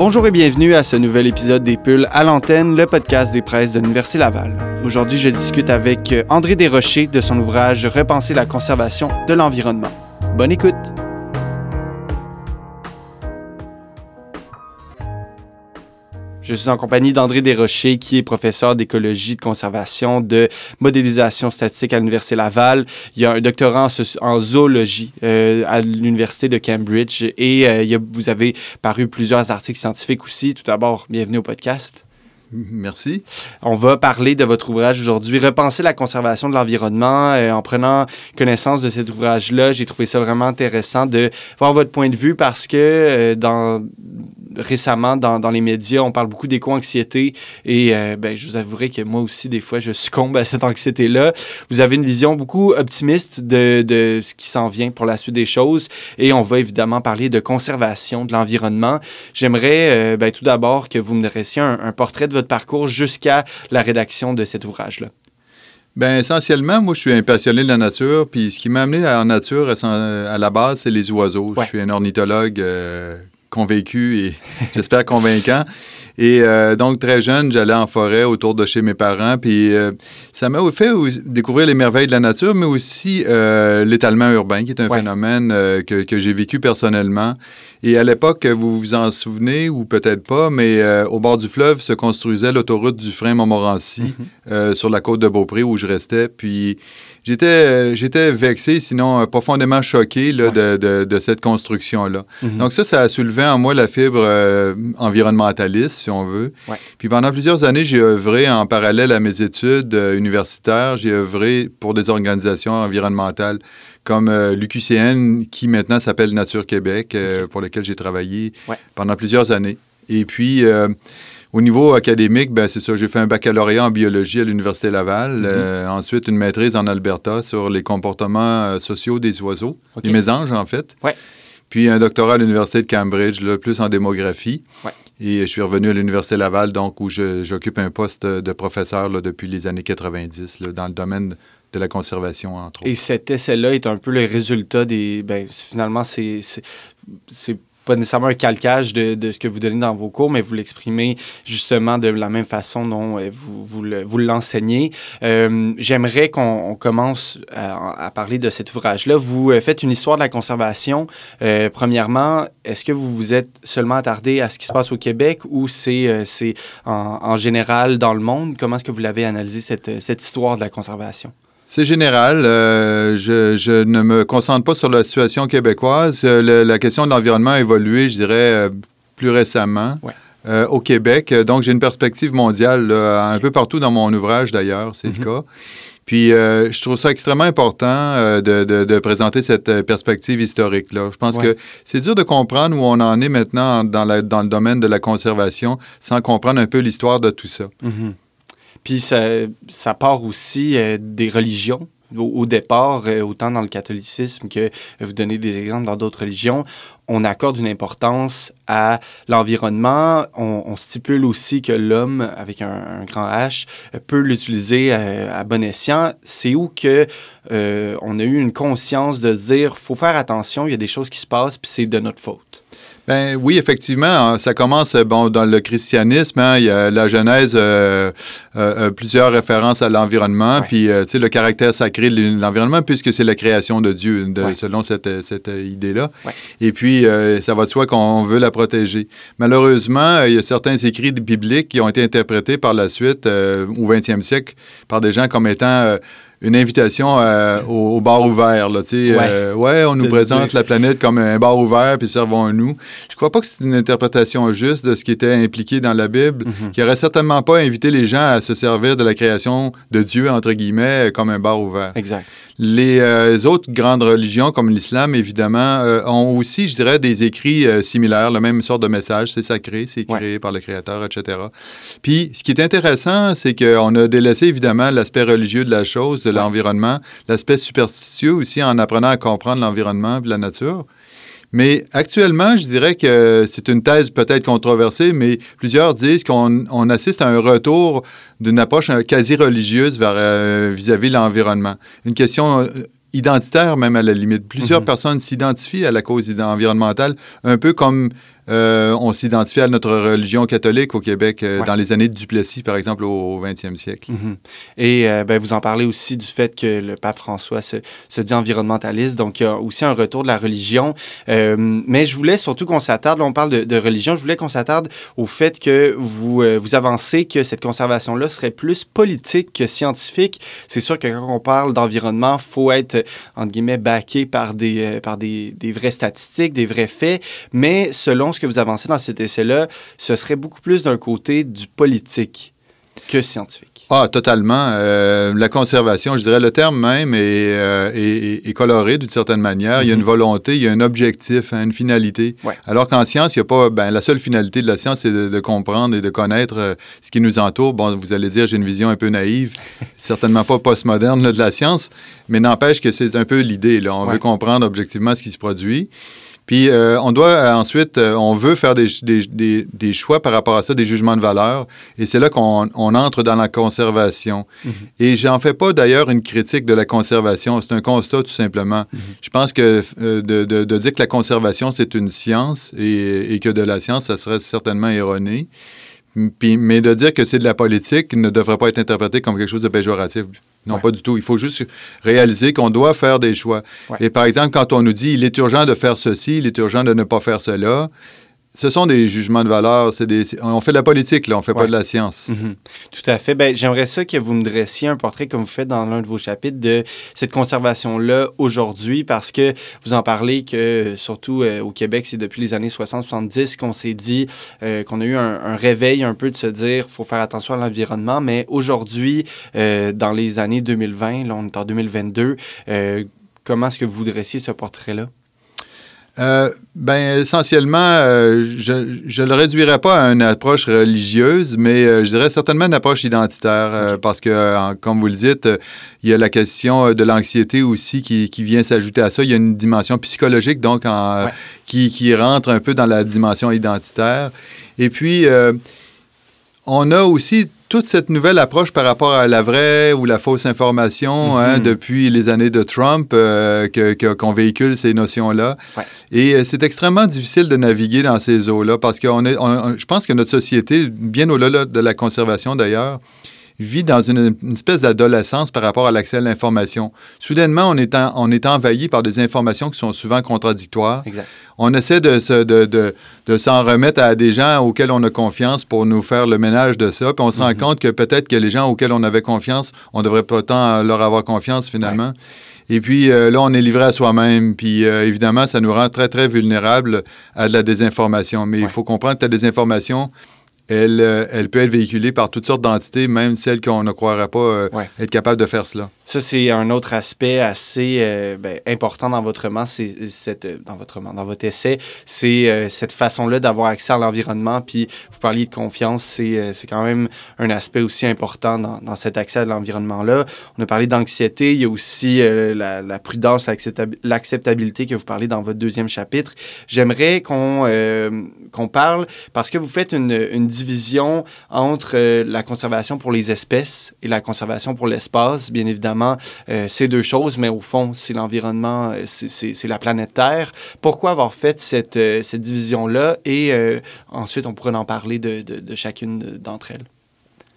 Bonjour et bienvenue à ce nouvel épisode des Pulls à l'antenne, le podcast des presses de l'Université Laval. Aujourd'hui, je discute avec André Desrochers de son ouvrage Repenser la conservation de l'environnement. Bonne écoute! Je suis en compagnie d'André Desrochers, qui est professeur d'écologie, de conservation, de modélisation statistique à l'Université Laval. Il y a un doctorat en, zoologie euh, à l'Université de Cambridge et euh, vous avez paru plusieurs articles scientifiques aussi. Tout d'abord, bienvenue au podcast. Merci. On va parler de votre ouvrage aujourd'hui, Repenser la conservation de l'environnement. Euh, en prenant connaissance de cet ouvrage-là, j'ai trouvé ça vraiment intéressant de voir votre point de vue parce que dans récemment, dans, dans, les médias, on parle beaucoup d'éco-anxiété et euh, ben, je vous avouerai que moi aussi, des fois, je succombe à cette anxiété-là. Vous avez une vision beaucoup optimiste de, de ce qui s'en vient pour la suite des choses et on va évidemment parler de conservation de l'environnement. J'aimerais euh, ben, tout d'abord que vous me dressiez un, un portrait de votre parcours jusqu'à la rédaction de cet ouvrage-là. Bien, essentiellement, moi, je suis un passionné de la nature. Puis ce qui m'a amené en nature, à, la base, c'est les oiseaux. Je suis un ornithologue euh, convaincu et j'espère convaincant. Et euh, donc, très jeune, j'allais en forêt autour de chez mes parents. Puis euh, ça m'a fait découvrir les merveilles de la nature, mais aussi euh, l'étalement urbain, qui est un phénomène que, que j'ai vécu personnellement. Et à l'époque, vous vous en souvenez ou peut-être pas, mais au bord du fleuve se construisait l'autoroute du frein Montmorency mm-hmm. sur la côte de Beaupré où je restais. Puis j'étais, euh, j'étais vexé, sinon euh, profondément choqué de, de, cette construction-là. Mhm. Donc ça, ça a soulevé en moi la fibre euh, environnementaliste, si on veut. Puis pendant plusieurs années, j'ai œuvré en parallèle à mes études universitaires, j'ai œuvré pour des organisations environnementales comme l'UQCN, qui maintenant s'appelle Nature Québec, pour lequel j'ai travaillé pendant plusieurs années. Et puis... Au niveau académique, ben, c'est ça. J'ai fait un baccalauréat en biologie à l'Université Laval. Mhm. Euh, ensuite, une maîtrise en Alberta sur les comportements euh, sociaux des oiseaux, les mésanges, en fait. Ouais. Puis un doctorat à l'Université de Cambridge, là, plus en démographie. Ouais. Et je suis revenu à l'Université Laval, donc, où j'occupe un poste de professeur là, depuis les années 90 dans le domaine de la conservation, entre autres. Et cet essai-là est un peu le résultat des... Ben, finalement, c'est pas nécessairement un calcage de, de, ce que vous donnez dans vos cours, mais vous l'exprimez justement de la même façon dont euh, vous, vous, l'enseignez. Euh, J'aimerais qu'on commence à, à, parler de cet ouvrage-là. Vous euh, faites une histoire de la conservation. Euh, premièrement, est-ce que vous vous êtes seulement attardé à ce qui se passe au Québec ou c'est euh, en, en, général dans le monde? Comment est-ce que vous l'avez analysé, cette, cette histoire de la conservation? C'est général. Euh, je, ne me concentre pas sur la situation québécoise. Euh, la question de l'environnement a évolué, je dirais, euh, plus récemment. au Québec. Donc, j'ai une perspective mondiale un peu partout dans mon ouvrage, d'ailleurs, c'est le mhm. cas. Puis, je trouve ça extrêmement important de, présenter cette perspective historique-là. Je pense que c'est dur de comprendre où on en est maintenant dans, dans, le domaine de la conservation sans comprendre un peu l'histoire de tout ça. Mhm. Puis ça, ça part aussi euh, des religions. Au, départ, euh, autant dans le catholicisme que vous donnez des exemples dans d'autres religions, on accorde une importance à l'environnement. On, stipule aussi que l'homme, avec un, grand H, peut l'utiliser à, bon escient. C'est où que euh, on a eu une conscience de dire, faut faire attention, il y a des choses qui se passent, puis c'est de notre faute. Ben oui, effectivement, hein, ça commence bon dans le christianisme. Hein, il y a la Genèse, euh, euh, euh, plusieurs références à l'environnement, puis tu sais le caractère sacré de l'environnement, puisque c'est la création de Dieu, selon cette, cette idée-là. Et puis ça va de soi qu'on veut la protéger. Malheureusement, il y a certains écrits bibliques qui ont été interprétés par la suite au 20e siècle par des gens comme étant une invitation euh, au, bar ouvert. Là, ouais. Euh, ouais, on nous présente la planète comme un bar ouvert, puis servons-nous. Je crois pas que c'est une interprétation juste de ce qui était impliqué dans la Bible, mhm. qui aurait certainement pas invité les gens à se servir de la création de Dieu, entre guillemets, comme un bar ouvert. Exact. Les euh, autres grandes religions, comme l'islam, évidemment, euh, ont aussi, je dirais, des écrits euh, similaires, la même sorte de message. C'est sacré, c'est créé par le Créateur, etc. Puis, ce qui est intéressant, c'est qu'on a délaissé, évidemment, l'aspect religieux de la chose, de l'environnement, l'aspect superstitieux aussi, en apprenant à comprendre l'environnement et la nature. Mais actuellement, je dirais que c'est une thèse peut-être controversée, mais plusieurs disent qu'on assiste à un retour d'une approche quasi religieuse euh, vis-à-vis de l'environnement. Une question euh, identitaire même à la limite. Plusieurs mhm. personnes s'identifient à la cause environnementale, un peu comme euh, on s'identifie à notre religion catholique au Québec euh, dans les années de Duplessis, par exemple, au, 20e siècle. Mhm. Et ben, vous en parlez aussi du fait que le pape François se, se, dit environnementaliste, donc il y a aussi un retour de la religion. mais je voulais surtout qu'on s'attarde, on parle de, de, religion, je voulais qu'on s'attarde au fait que vous, vous avancez que cette conservation-là serait plus politique que scientifique. C'est sûr que quand on parle d'environnement, il faut être, entre guillemets, backé par des, par des, des vraies statistiques, des vrais faits, mais selon ce que vous avancez dans cet essai-là, ce serait beaucoup plus d'un côté du politique que scientifique. Ah, totalement. Euh, la conservation, je dirais, le terme même est, euh, coloré d'une certaine manière. Il y a une mhm. volonté, il y a un objectif, hein, une finalité. Alors qu'en science, il n'y a pas. Ben, la seule finalité de la science, c'est de, comprendre et de connaître euh, ce qui nous entoure. Bon, vous allez dire, j'ai une vision un peu naïve, certainement pas postmoderne de la science, mais n'empêche que c'est un peu l'idée. On veut comprendre objectivement ce qui se produit. Puis euh, on doit euh, ensuite, euh, on veut faire des, des, des, choix par rapport à ça, des jugements de valeur. Et c'est là qu'on on entre dans la conservation. Mhm. Et j'en fais pas d'ailleurs une critique de la conservation. C'est un constat tout simplement. Mhm. Je pense que de, de, de, dire que la conservation, c'est une science et, et, que de la science, ça serait certainement erroné. Puis, mais de dire que c'est de la politique ne devrait pas être interprété comme quelque chose de péjoratif. Non, pas du tout. Il faut juste réaliser qu'on doit faire des choix. Et par exemple, quand on nous dit il est urgent de faire ceci, il est urgent de ne pas faire cela, ce sont des jugements de valeur. Des, on fait de la politique, là, on ne fait pas de la science. Mhm. Tout à fait. Ben, J'aimerais ça que vous me dressiez un portrait, comme vous faites dans l'un de vos chapitres, de cette conservation-là aujourd'hui, parce que vous en parlez que, surtout euh, au Québec, c'est depuis les années 60-70 qu'on s'est dit, euh, qu'on a eu un, réveil un peu de se dire, faut faire attention à l'environnement. Mais aujourd'hui, euh, dans les années 2020, là, on est en 2022, comment est-ce que vous dressiez ce portrait-là? Euh, ben, essentiellement, euh, je ne le réduirais pas à une approche religieuse, mais euh, je dirais certainement une approche identitaire, parce que, comme vous le dites, il y a la question de l'anxiété aussi qui, qui vient s'ajouter à ça. Il y a une dimension psychologique, donc, en, qui, qui, rentre un peu dans la dimension identitaire. Et puis, on a aussi toute cette nouvelle approche par rapport à la vraie ou la fausse information hein, mhm. depuis les années de Trump euh, qu'on véhicule ces notions-là. Et euh, c'est extrêmement difficile de naviguer dans ces eaux-là parce que est, je pense que notre société, bien au-delà de la conservation d'ailleurs, vit dans une, espèce d'adolescence par rapport à l'accès à l'information. Soudainement, on est, on est envahi par des informations qui sont souvent contradictoires. On essaie de, de, de, de s'en remettre à des gens auxquels on a confiance pour nous faire le ménage de ça. Puis on se rend mm-hmm. compte que peut-être que les gens auxquels on avait confiance, on devrait pas tant leur avoir confiance finalement. Et puis euh, là, on est livré à soi-même. Puis euh, évidemment, ça nous rend très, très vulnérables à de la désinformation. Mais il faut comprendre que la désinformation, elle, euh, elle, peut être véhiculée par toutes sortes d'entités, même celles qu'on ne croirait pas euh, être capable de faire cela. Ça, c'est un autre aspect assez euh, ben, important dans votre roman, c'est cette, dans votre dans votre essai, c'est cette façon-là d'avoir accès à l'environnement. Puis vous parliez de confiance, c'est quand même un aspect aussi important dans, dans cet accès à l'environnement-là. On a parlé d'anxiété, il y a aussi la, la, prudence, l'acceptabilité que vous parlez dans votre deuxième chapitre. J'aimerais qu'on qu'on parle parce que vous faites une, une division entre euh, la conservation pour les espèces et la conservation pour l'espace. Bien évidemment, euh, c'est deux choses, mais au fond, c'est l'environnement, euh, c'est la planète Terre. Pourquoi avoir fait cette, cette division-là? Et ensuite, on pourrait en parler de, de chacune d'entre elles.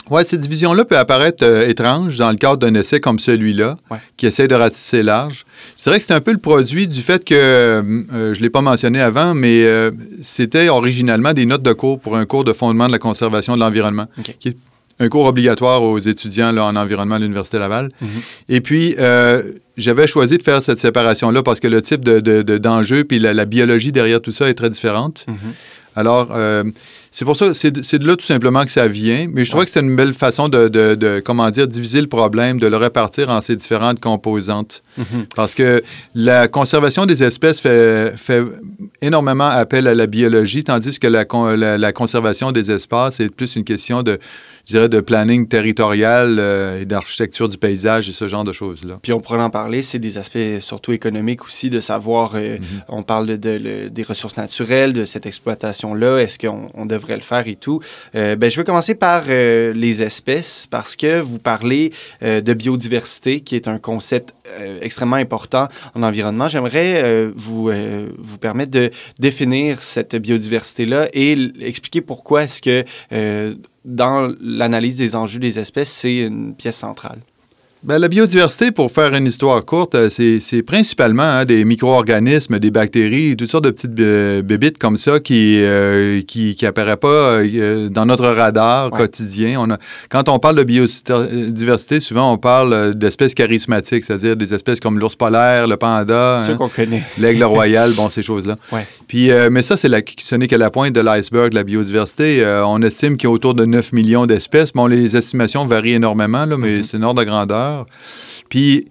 Oui, cette division-là peut apparaître euh, étrange dans le cadre d'un essai comme celui-là, qui essaie de ratisser large. Je dirais que c'est un peu le produit du fait que, euh, euh, je ne l'ai pas mentionné avant, mais c'était originalement des notes de cours pour un cours de fondement de la conservation de l'environnement, qui est un cours obligatoire aux étudiants là, en environnement à l'Université Laval. Mhm. Et puis, j'avais choisi de faire cette séparation-là parce que le type d'enjeu de, puis la, biologie derrière tout ça est très différente. Mhm. Alors, euh, c'est pour ça, c'est de là tout simplement que ça vient. Mais je trouvais que c'est une belle façon de, comment dire, diviser le problème, de le répartir en ses différentes composantes. Mm-hmm. Parce que la conservation des espèces fait, fait, énormément appel à la biologie, tandis que la, la conservation des espaces est plus une question de je dirais, de planning territorial euh, et d'architecture du paysage et ce genre de choses-là. Puis on pourrait en parler, c'est des aspects surtout économiques aussi, de savoir, euh, mm-hmm. on parle de, des ressources naturelles, de cette exploitation-là. Est-ce qu'on devrait le faire et tout. ben, je veux commencer par les espèces parce que vous parlez de biodiversité, qui est un concept extrêmement important en environnement. J'aimerais vous, vous permettre de définir cette biodiversité-là et expliquer pourquoi est-ce que dans l'analyse des enjeux des espèces, c'est une pièce centrale. Ben, la biodiversité, pour faire une histoire courte, euh, c'est principalement hein, des micro-organismes, des bactéries, toutes sortes de petites bébites comme ça qui euh, qui, qui apparaissent pas euh, dans notre radar quotidien. On a, quand on parle de biodiversité, souvent on parle d'espèces charismatiques, c'est-à-dire des espèces comme l'ours polaire, le panda, hein, qu'on connaît, l'aigle royal, bon ces choses-là. Ouais. Puis, mais ça, c'est ce n'est que la pointe de l'iceberg de la biodiversité. on estime qu'il y a autour de 9 millions d'espèces. Bon, les estimations varient énormément, là, mais mm-hmm. c'est une ordre de grandeur. Puis,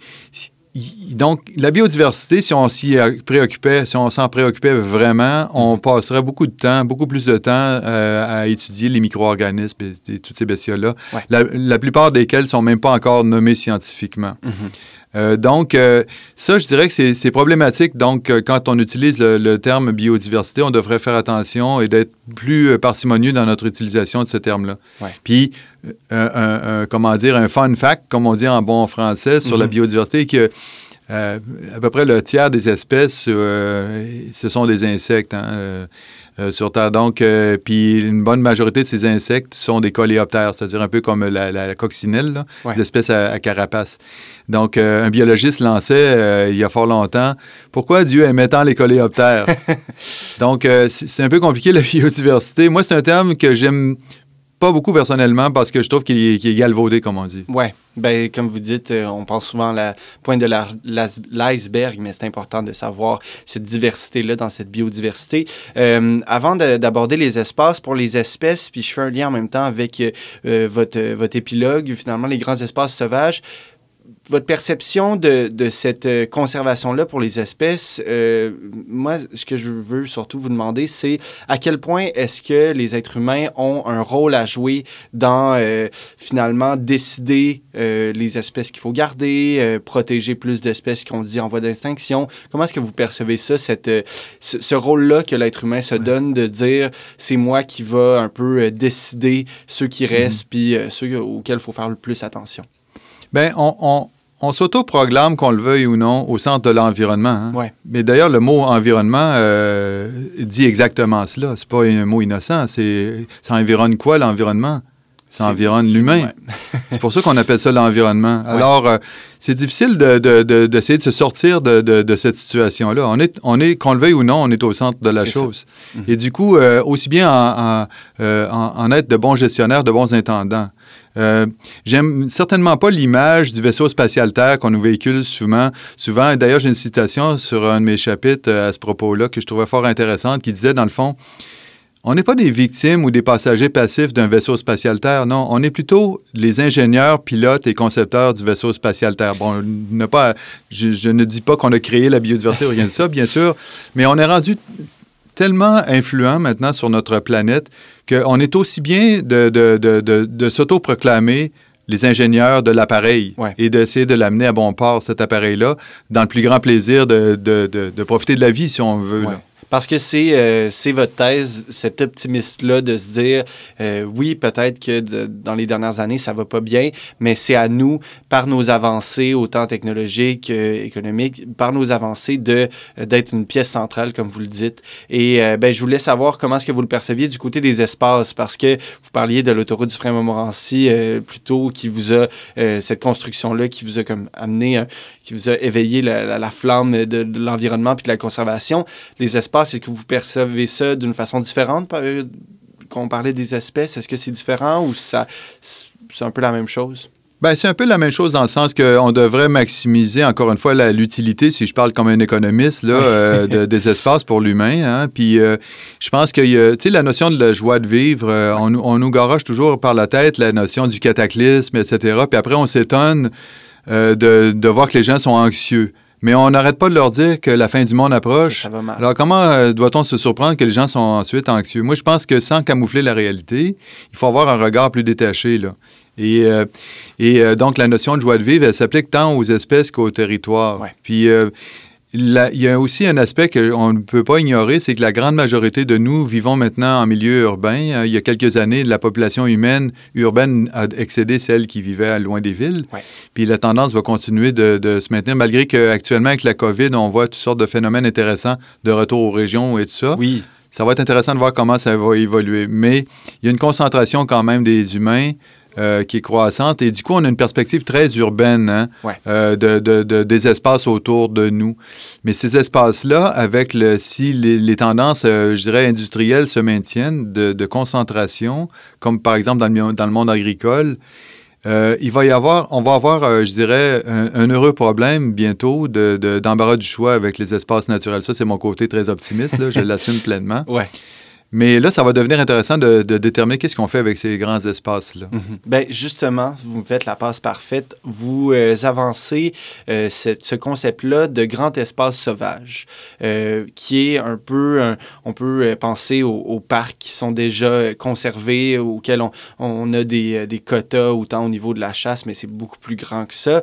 donc, la biodiversité, si on s'y préoccupait, si on s'en préoccupait vraiment, on mhm. passerait beaucoup de temps, beaucoup plus de temps euh, à étudier les micro-organismes et, toutes ces bestioles-là, la, plupart desquels ne sont même pas encore nommés scientifiquement. Mhm. Euh, donc, euh, ça, je dirais que c'est problématique. Donc, euh, quand on utilise le, terme biodiversité, on devrait faire attention et d'être plus parcimonieux dans notre utilisation de ce terme-là. Puis, un, comment dire, un fun fact, comme on dit en bon français, sur la mm-hmm. biodiversité, que à peu près le tiers des espèces, ce sont des insectes. Hein, euh, sur Terre. Donc, euh, puis une bonne majorité de ces insectes sont des coléoptères, c'est-à-dire un peu comme la, coccinelle, des espèces à, carapace. Donc, euh, un biologiste lançait il y a fort longtemps pourquoi Dieu aimait tant les coléoptères. Donc, c'est un peu compliqué la biodiversité. Moi, c'est un terme que j'aime pas beaucoup personnellement parce que je trouve qu'il est, galvaudé, comme on dit. Oui. Ben, comme vous dites, euh, on pense souvent à la pointe de l'iceberg, mais c'est important de savoir cette diversité-là dans cette biodiversité. Euh, avant d'aborder les espaces pour les espèces, puis je fais un lien en même temps avec euh, votre, votre épilogue, finalement, les grands espaces sauvages votre perception de, de cette euh, conservation-là pour les espèces, euh, moi, ce que je veux surtout vous demander, c'est à quel point est-ce que les êtres humains ont un rôle à jouer dans, euh, finalement, décider les espèces qu'il faut garder, protéger plus d'espèces qu'on dit en voie d'extinction? Comment est-ce que vous percevez ça, cette, ce, rôle-là que l'être humain se donne de dire, c'est moi qui va un peu décider ceux qui mm-hmm. restent, puis ceux auxquels il faut faire le plus attention? Bien, on, on, on s'autoproclame, qu'on le veuille ou non, au centre de l'environnement. Hein. Mais d'ailleurs, le mot environnement euh, dit exactement cela. C'est pas un mot innocent. C'est, ça environne quoi, l'environnement? Ça environne l'humain. c'est pour ça qu'on appelle ça l'environnement. Alors, euh, c'est difficile d'essayer de, se sortir de, cette situation-là. On est, on est qu'on le veuille ou non, on est au centre de la chose. Mhm. Et du coup, euh, aussi bien en, en, être de bons gestionnaires, de bons intendants. Euh, j'aime certainement pas l'image du vaisseau spatial Terre qu'on nous véhicule souvent. Souvent, d'ailleurs, j'ai une citation sur un de mes chapitres euh, à ce propos-là que je trouvais fort intéressante qui disait, dans le fond, on n'est pas des victimes ou des passagers passifs d'un vaisseau spatial Terre, non. On est plutôt les ingénieurs, pilotes et concepteurs du vaisseau spatial Terre. Bon, pas, je, ne dis pas qu'on a créé la biodiversité ou rien de ça, bien sûr, mais on est rendu tellement influent maintenant sur notre planète qu'on est aussi bien de, de, de, de s'autoproclamer les ingénieurs de l'appareil et d'essayer de l'amener à bon port, cet appareil-là, dans le plus grand plaisir de, profiter de la vie, si on veut. Parce que c'est euh, c'est votre thèse, cet optimiste-là, de se dire euh, oui, peut-être que dans les dernières années, ça va pas bien, mais c'est à nous, par nos avancées, autant technologiques qu'économiques, par nos avancées, de d'être une pièce centrale, comme vous le dites. Et euh, ben, je voulais savoir comment est-ce que vous le perceviez du côté des espaces, parce que vous parliez de l'autoroute du frein Montmorency plutôt, qui vous a, cette construction-là, qui vous a comme amené, qui vous a éveillé la, la, flamme de, de l'environnement puis de la conservation. Les espaces, est-ce que vous percevez ça d'une façon différente euh, quand on parlait des espèces? Est-ce que c'est différent ou ça, c'est un peu la même chose? Bien, c'est un peu la même chose dans le sens qu'on devrait maximiser, encore une fois, l'utilité, si je parle comme un économiste, là, euh, des espaces pour l'humain. Hein. Puis euh, je pense que, tu sais, la notion de la joie de vivre, on, on, nous garoche toujours par la tête la notion du cataclysme, etc. Puis après, on s'étonne de, de, voir que les gens sont anxieux. Mais on n'arrête pas de leur dire que la fin du monde approche. Alors comment euh, doit-on se surprendre que les gens sont ensuite anxieux? Moi, je pense que sans camoufler la réalité, il faut avoir un regard plus détaché. Là. Et, euh, et euh, donc, la notion de joie de vivre, elle s'applique tant aux espèces qu'au territoire. Puis il y a aussi un aspect qu'on ne peut pas ignorer, c'est que la grande majorité de nous vivons maintenant en milieu urbain. Euh, il y a quelques années, la population humaine urbaine a excédé celle qui vivait loin des villes. Puis la tendance va continuer de, se maintenir, malgré qu'actuellement, avec la COVID, on voit toutes sortes de phénomènes intéressants de retour aux régions et tout ça. Oui. Ça va être intéressant de voir comment ça va évoluer. Mais il y a une concentration quand même des humains euh, qui est croissante. Et du coup, on a une perspective très urbaine hein, euh, de, des espaces autour de nous. Mais ces espaces-là, avec le, si les, tendances, euh, je dirais, industrielles se maintiennent de, concentration, comme par exemple dans le, dans le monde agricole, il va y avoir, on va avoir, je dirais, un, heureux problème bientôt d'embarras du choix avec les espaces naturels. Ça, c'est mon côté très optimiste, là, je l'assume pleinement. Ouais. Mais là, ça va devenir intéressant de, déterminer qu'est-ce qu'on fait avec ces grands espaces-là. Mhm. Bien, justement, vous faites la passe parfaite. Vous euh, avancez euh, ce concept-là de grand espace sauvage, euh, qui est un peu, on peut penser aux, parcs qui sont déjà conservés, auxquels on, a des, quotas autant au niveau de la chasse, mais c'est beaucoup plus grand que ça.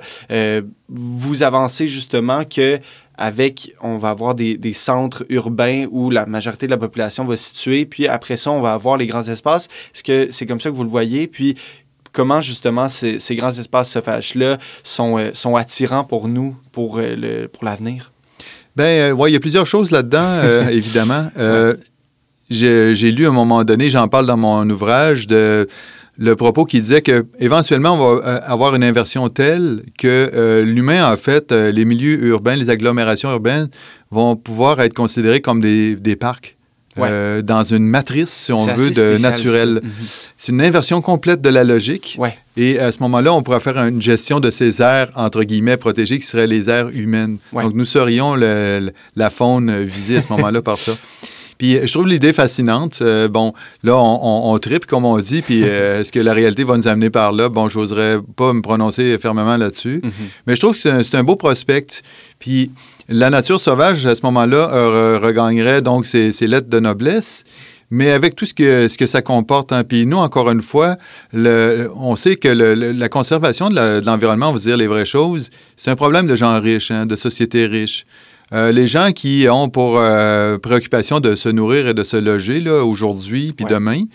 vous avancez justement que avec, on va avoir des, centres urbains où la majorité de la population va se situer, puis après ça, on va avoir les grands espaces. Est-ce que c'est comme ça que vous le voyez? Puis comment justement ces, grands espaces sauvages-là sont, euh, sont attirants pour nous, pour, euh, le, pour l'avenir? Bien, euh, oui, il y a plusieurs choses là-dedans, évidemment. J'ai lu à un moment donné, j'en parle dans mon ouvrage, de le propos qui disait que éventuellement on va euh, avoir une inversion telle que euh, l'humain en fait euh, les milieux urbains les agglomérations urbaines vont pouvoir être considérés comme des, des parcs dans une matrice si on veut de naturel. mhm. c'est une inversion complète de la logique. Ouais. et à ce moment-là on pourrait faire une gestion de ces aires entre guillemets protégées qui seraient les aires humaines. Donc nous serions la faune visée à ce moment-là par ça Puis je trouve l'idée fascinante. Euh, bon, là, on, on, tripe, comme on dit, puis euh, est-ce que la réalité va nous amener par là? Bon, j'oserais pas me prononcer fermement là-dessus. Mm-hmm. Mais je trouve que c'est un, beau prospect. Puis la nature sauvage, à ce moment-là, euh, regagnerait donc ses, lettres de noblesse mais avec tout ce que, ce que ça comporte. Hein. Puis nous, encore une fois, le, on sait que la conservation de l'environnement, on va dire les vraies choses, c'est un problème de gens riches, hein, de sociétés riches. Euh, les gens qui ont pour euh, préoccupation de se nourrir et de se loger aujourd'hui puis demain,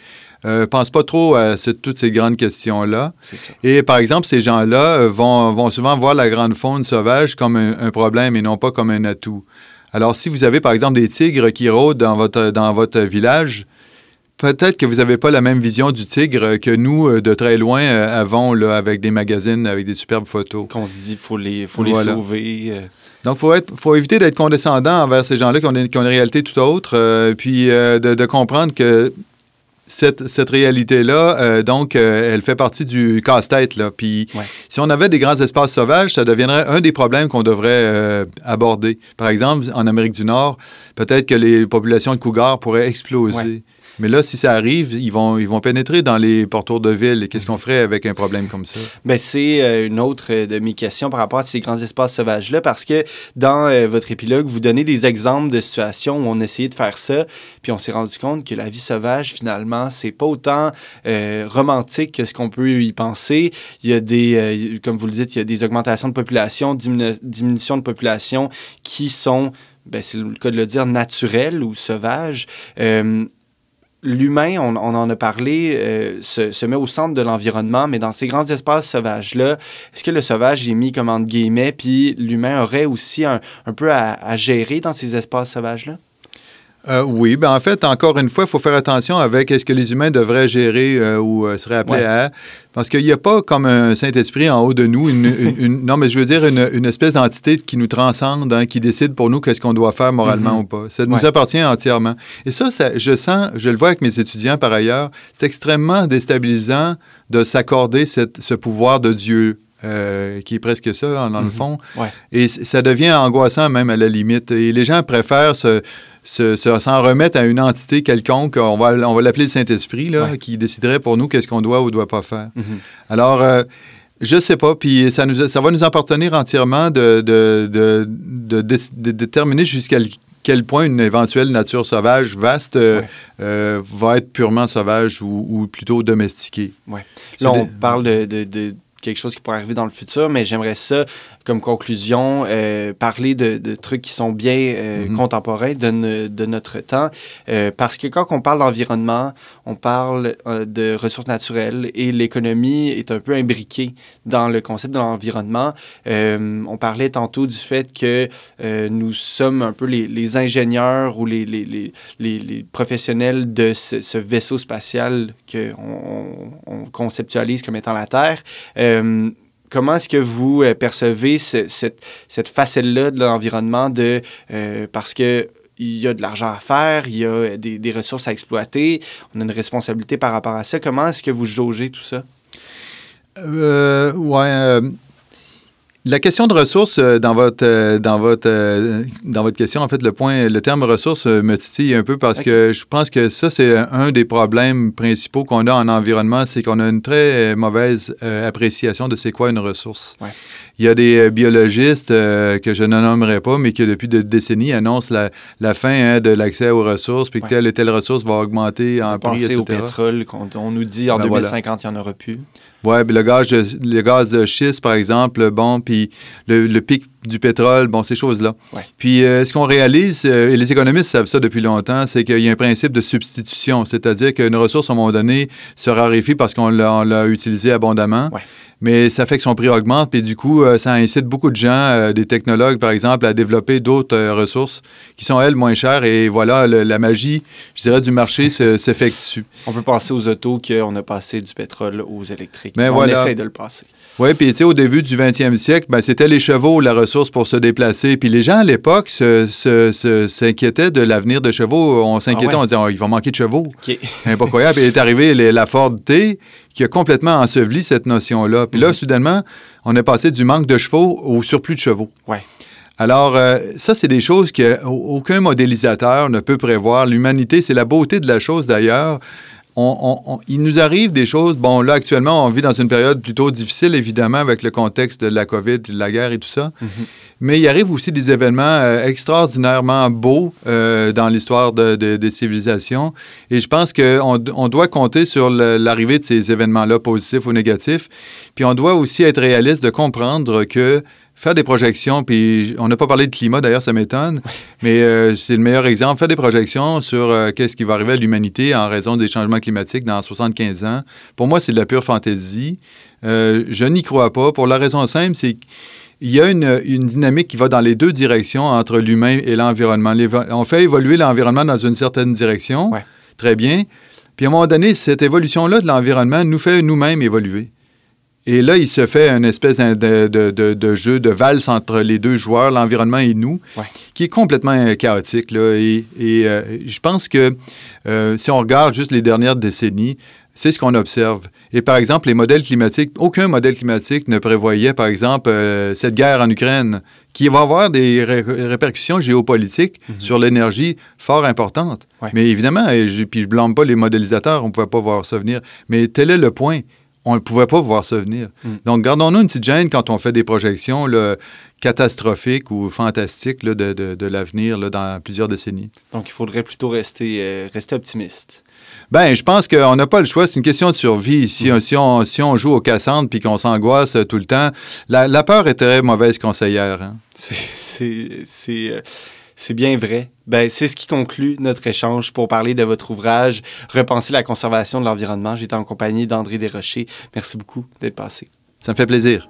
euh, pensent pas trop à toutes ces grandes questions-là. Et par exemple, ces gens-là euh, vont, vont, souvent voir la grande faune sauvage comme un, problème et non pas comme un atout. Alors, si vous avez par exemple des tigres qui rôdent dans votre, dans votre village, peut-être que vous n'avez pas la même vision du tigre que nous, de très loin, avons là, avec des magazines, avec des superbes photos. Qu'on se dit, il faut les, faut les sauver. Donc, il faut, faut éviter d'être condescendant envers ces gens-là qui, ont une, réalité tout autre, euh, puis euh, de, comprendre que cette, cette réalité-là, euh, donc, elle fait partie du casse-tête. Là. Puis, si on avait des grands espaces sauvages, ça deviendrait un des problèmes qu'on devrait aborder. Par exemple, en Amérique du Nord, peut-être que les populations de cougars pourraient exploser. Mais là, si ça arrive, ils vont, ils vont pénétrer dans les portours de ville. Qu'est-ce qu'on ferait avec un problème comme ça? Bien, c'est euh, une autre euh, de mes questions par rapport à ces grands espaces sauvages-là, parce que dans euh, votre épilogue, vous donnez des exemples de situations où on essayait de faire ça, puis on s'est rendu compte que la vie sauvage, finalement, c'est pas autant romantique que ce qu'on peut y penser. Il y a des, comme vous le dites, il y a des augmentations de population, diminution de population qui sont ben, c'est le cas de le dire, naturelles ou sauvages l'humain, on, en a parlé, euh, se, met au centre de l'environnement, mais dans ces grands espaces sauvages-là, est-ce que le sauvage est mis comme entre guillemets, puis l'humain aurait aussi un, peu à, gérer dans ces espaces sauvages-là? Euh, oui, ben en fait, encore une fois, il faut faire attention avec est-ce que les humains devraient gérer euh, ou seraient appelés à. Parce qu'il n'y a pas comme un Saint-Esprit en haut de nous, une, non, mais je veux dire une, espèce d'entité qui nous transcende, hein, qui décide pour nous qu'est-ce qu'on doit faire moralement mm-hmm. ou pas. Ça nous appartient entièrement. Et ça, ça, je sens, je le vois avec mes étudiants par ailleurs, c'est extrêmement déstabilisant de s'accorder ce pouvoir de Dieu euh, qui est presque ça, dans le mm-hmm. fond. Et ça devient angoissant même à la limite. Et les gens préfèrent se, s'en remettre à une entité quelconque, on va, on va l'appeler le Saint-Esprit, là, qui déciderait pour nous qu'est-ce qu'on doit ou doit pas faire. Mm-hmm. Alors, je euh, je sais pas, puis ça, nous, ça va nous appartenir entièrement de, de, de, de déterminer jusqu'à quel point une éventuelle nature sauvage vaste euh, va être purement sauvage ou, plutôt domestiquée. Ouais. Là, on parle de, quelque chose qui pourrait arriver dans le futur, mais j'aimerais ça comme conclusion, parler de, trucs qui sont bien mm-hmm. contemporains de, de, notre temps. parce que quand on parle d'environnement, on parle de ressources naturelles et l'économie est un peu imbriquée dans le concept de l'environnement. on parlait tantôt du fait que nous sommes un peu les, les ingénieurs ou les, les, les professionnels de ce, vaisseau spatial qu'on on conceptualise comme étant la Terre. Euh, comment est-ce que vous euh, percevez cette, cette facette-là de l'environnement de euh, parce que il y a de l'argent à faire, il y a des, des, ressources à exploiter, on a une responsabilité par rapport à ça. Comment est-ce que vous jaugez tout ça? Euh, la question de ressources euh, dans votre euh, dans votre euh, dans votre question, en fait, le point, le terme ressources me titille un peu parce que je pense que ça c'est un des problèmes principaux qu'on a en environnement, c'est qu'on a une très mauvaise appréciation de c'est quoi une ressource. Il y a des biologistes que je ne nommerai pas, mais qui depuis des décennies annoncent la, la fin hein, de l'accès aux ressources, puis que telle et telle ressource va augmenter en prix, etc. au pétrole, quand on nous dit en 2050 ben il n'y en aura plus. Oui, le gaz, le gaz de schiste, par exemple, bon, puis le, pic du pétrole, bon, ces choses-là. Puis euh, ce qu'on réalise, euh, et les économistes savent ça depuis longtemps, c'est qu'il y a un principe de substitution, c'est-à-dire qu'une ressource, à un moment donné, se raréfie parce qu'on l'a utilisée abondamment mais ça fait que son prix augmente, puis du coup, euh, ça incite beaucoup de gens, des technologues par exemple, à développer d'autres ressources qui sont, elles, moins chères. Et voilà, la magie, je dirais, du marché s'effectue. On peut penser aux autos qu'on a passé du pétrole aux électriques. Mais On essaie de le passer. Oui, puis tu sais, au début du 20e siècle, ben, c'était les chevaux, la ressource pour se déplacer. Puis les gens à l'époque s'inquiétaient de l'avenir de chevaux. On s'inquiétait, ah on disait, oh, il va manquer de chevaux. Okay. incroyable. Puis est arrivé la Ford T qui a complètement enseveli cette notion-là. Puis là, mhm. soudainement, on est passé du manque de chevaux au surplus de chevaux. Ouais. Alors, euh, ça, c'est des choses qu'aucun modélisateur ne peut prévoir. L'humanité, c'est la beauté de la chose d'ailleurs il nous arrive des choses. Bon, là, actuellement, on vit dans une période plutôt difficile, évidemment, avec le contexte de la COVID, de la guerre et tout ça. Mm-hmm. Mais il arrive aussi des événements euh, extraordinairement beaux euh, dans l'histoire des civilisations. Et je pense qu'on on doit compter sur l'arrivée de ces événements-là, positifs ou négatifs. Puis on doit aussi être réaliste de comprendre que faire des projections, puis on n'a pas parlé de climat, d'ailleurs, ça m'étonne, mais euh, c'est le meilleur exemple. Faire des projections sur euh, qu'est-ce qui va arriver à l'humanité en raison des changements climatiques dans 75 ans, pour moi, c'est de la pure fantaisie. Euh, je n'y crois pas, pour la raison simple, c'est qu'il y a une, dynamique qui va dans les deux directions entre l'humain et l'environnement. On fait évoluer l'environnement dans une certaine direction, très bien, puis à un moment donné, cette évolution-là de l'environnement nous fait nous-mêmes évoluer. Et là, il se fait une espèce de, de, jeu de valse entre les deux joueurs, l'environnement et nous, qui est complètement euh, chaotique. Là. Et, euh, je pense que euh, si on regarde juste les dernières décennies, c'est ce qu'on observe. Et par exemple, les modèles climatiques, aucun modèle climatique ne prévoyait, par exemple, cette guerre en Ukraine, qui va avoir des répercussions géopolitiques mhm. sur l'énergie fort importantes. Mais évidemment, et je, puis je blâme pas les modélisateurs, on ne pouvait pas voir ça venir. Mais tel est le point on ne pouvait pas voir ça venir. Mm. Donc, gardons-nous une petite gêne quand on fait des projections catastrophiques ou fantastiques de, l'avenir dans plusieurs décennies. Donc, il faudrait plutôt rester, euh, rester optimiste. Ben, je pense qu'on n'a pas le choix. C'est une question de survie. Si, mm. si, on, si on joue au Cassandre puis qu'on s'angoisse tout le temps, la, peur est très mauvaise conseillère. Hein. C'est. C'est bien vrai. Ben, c'est ce qui conclut notre échange pour parler de votre ouvrage Repenser la conservation de l'environnement. J'étais en compagnie d'André Desrochers. Merci beaucoup d'être passé. Ça me fait plaisir.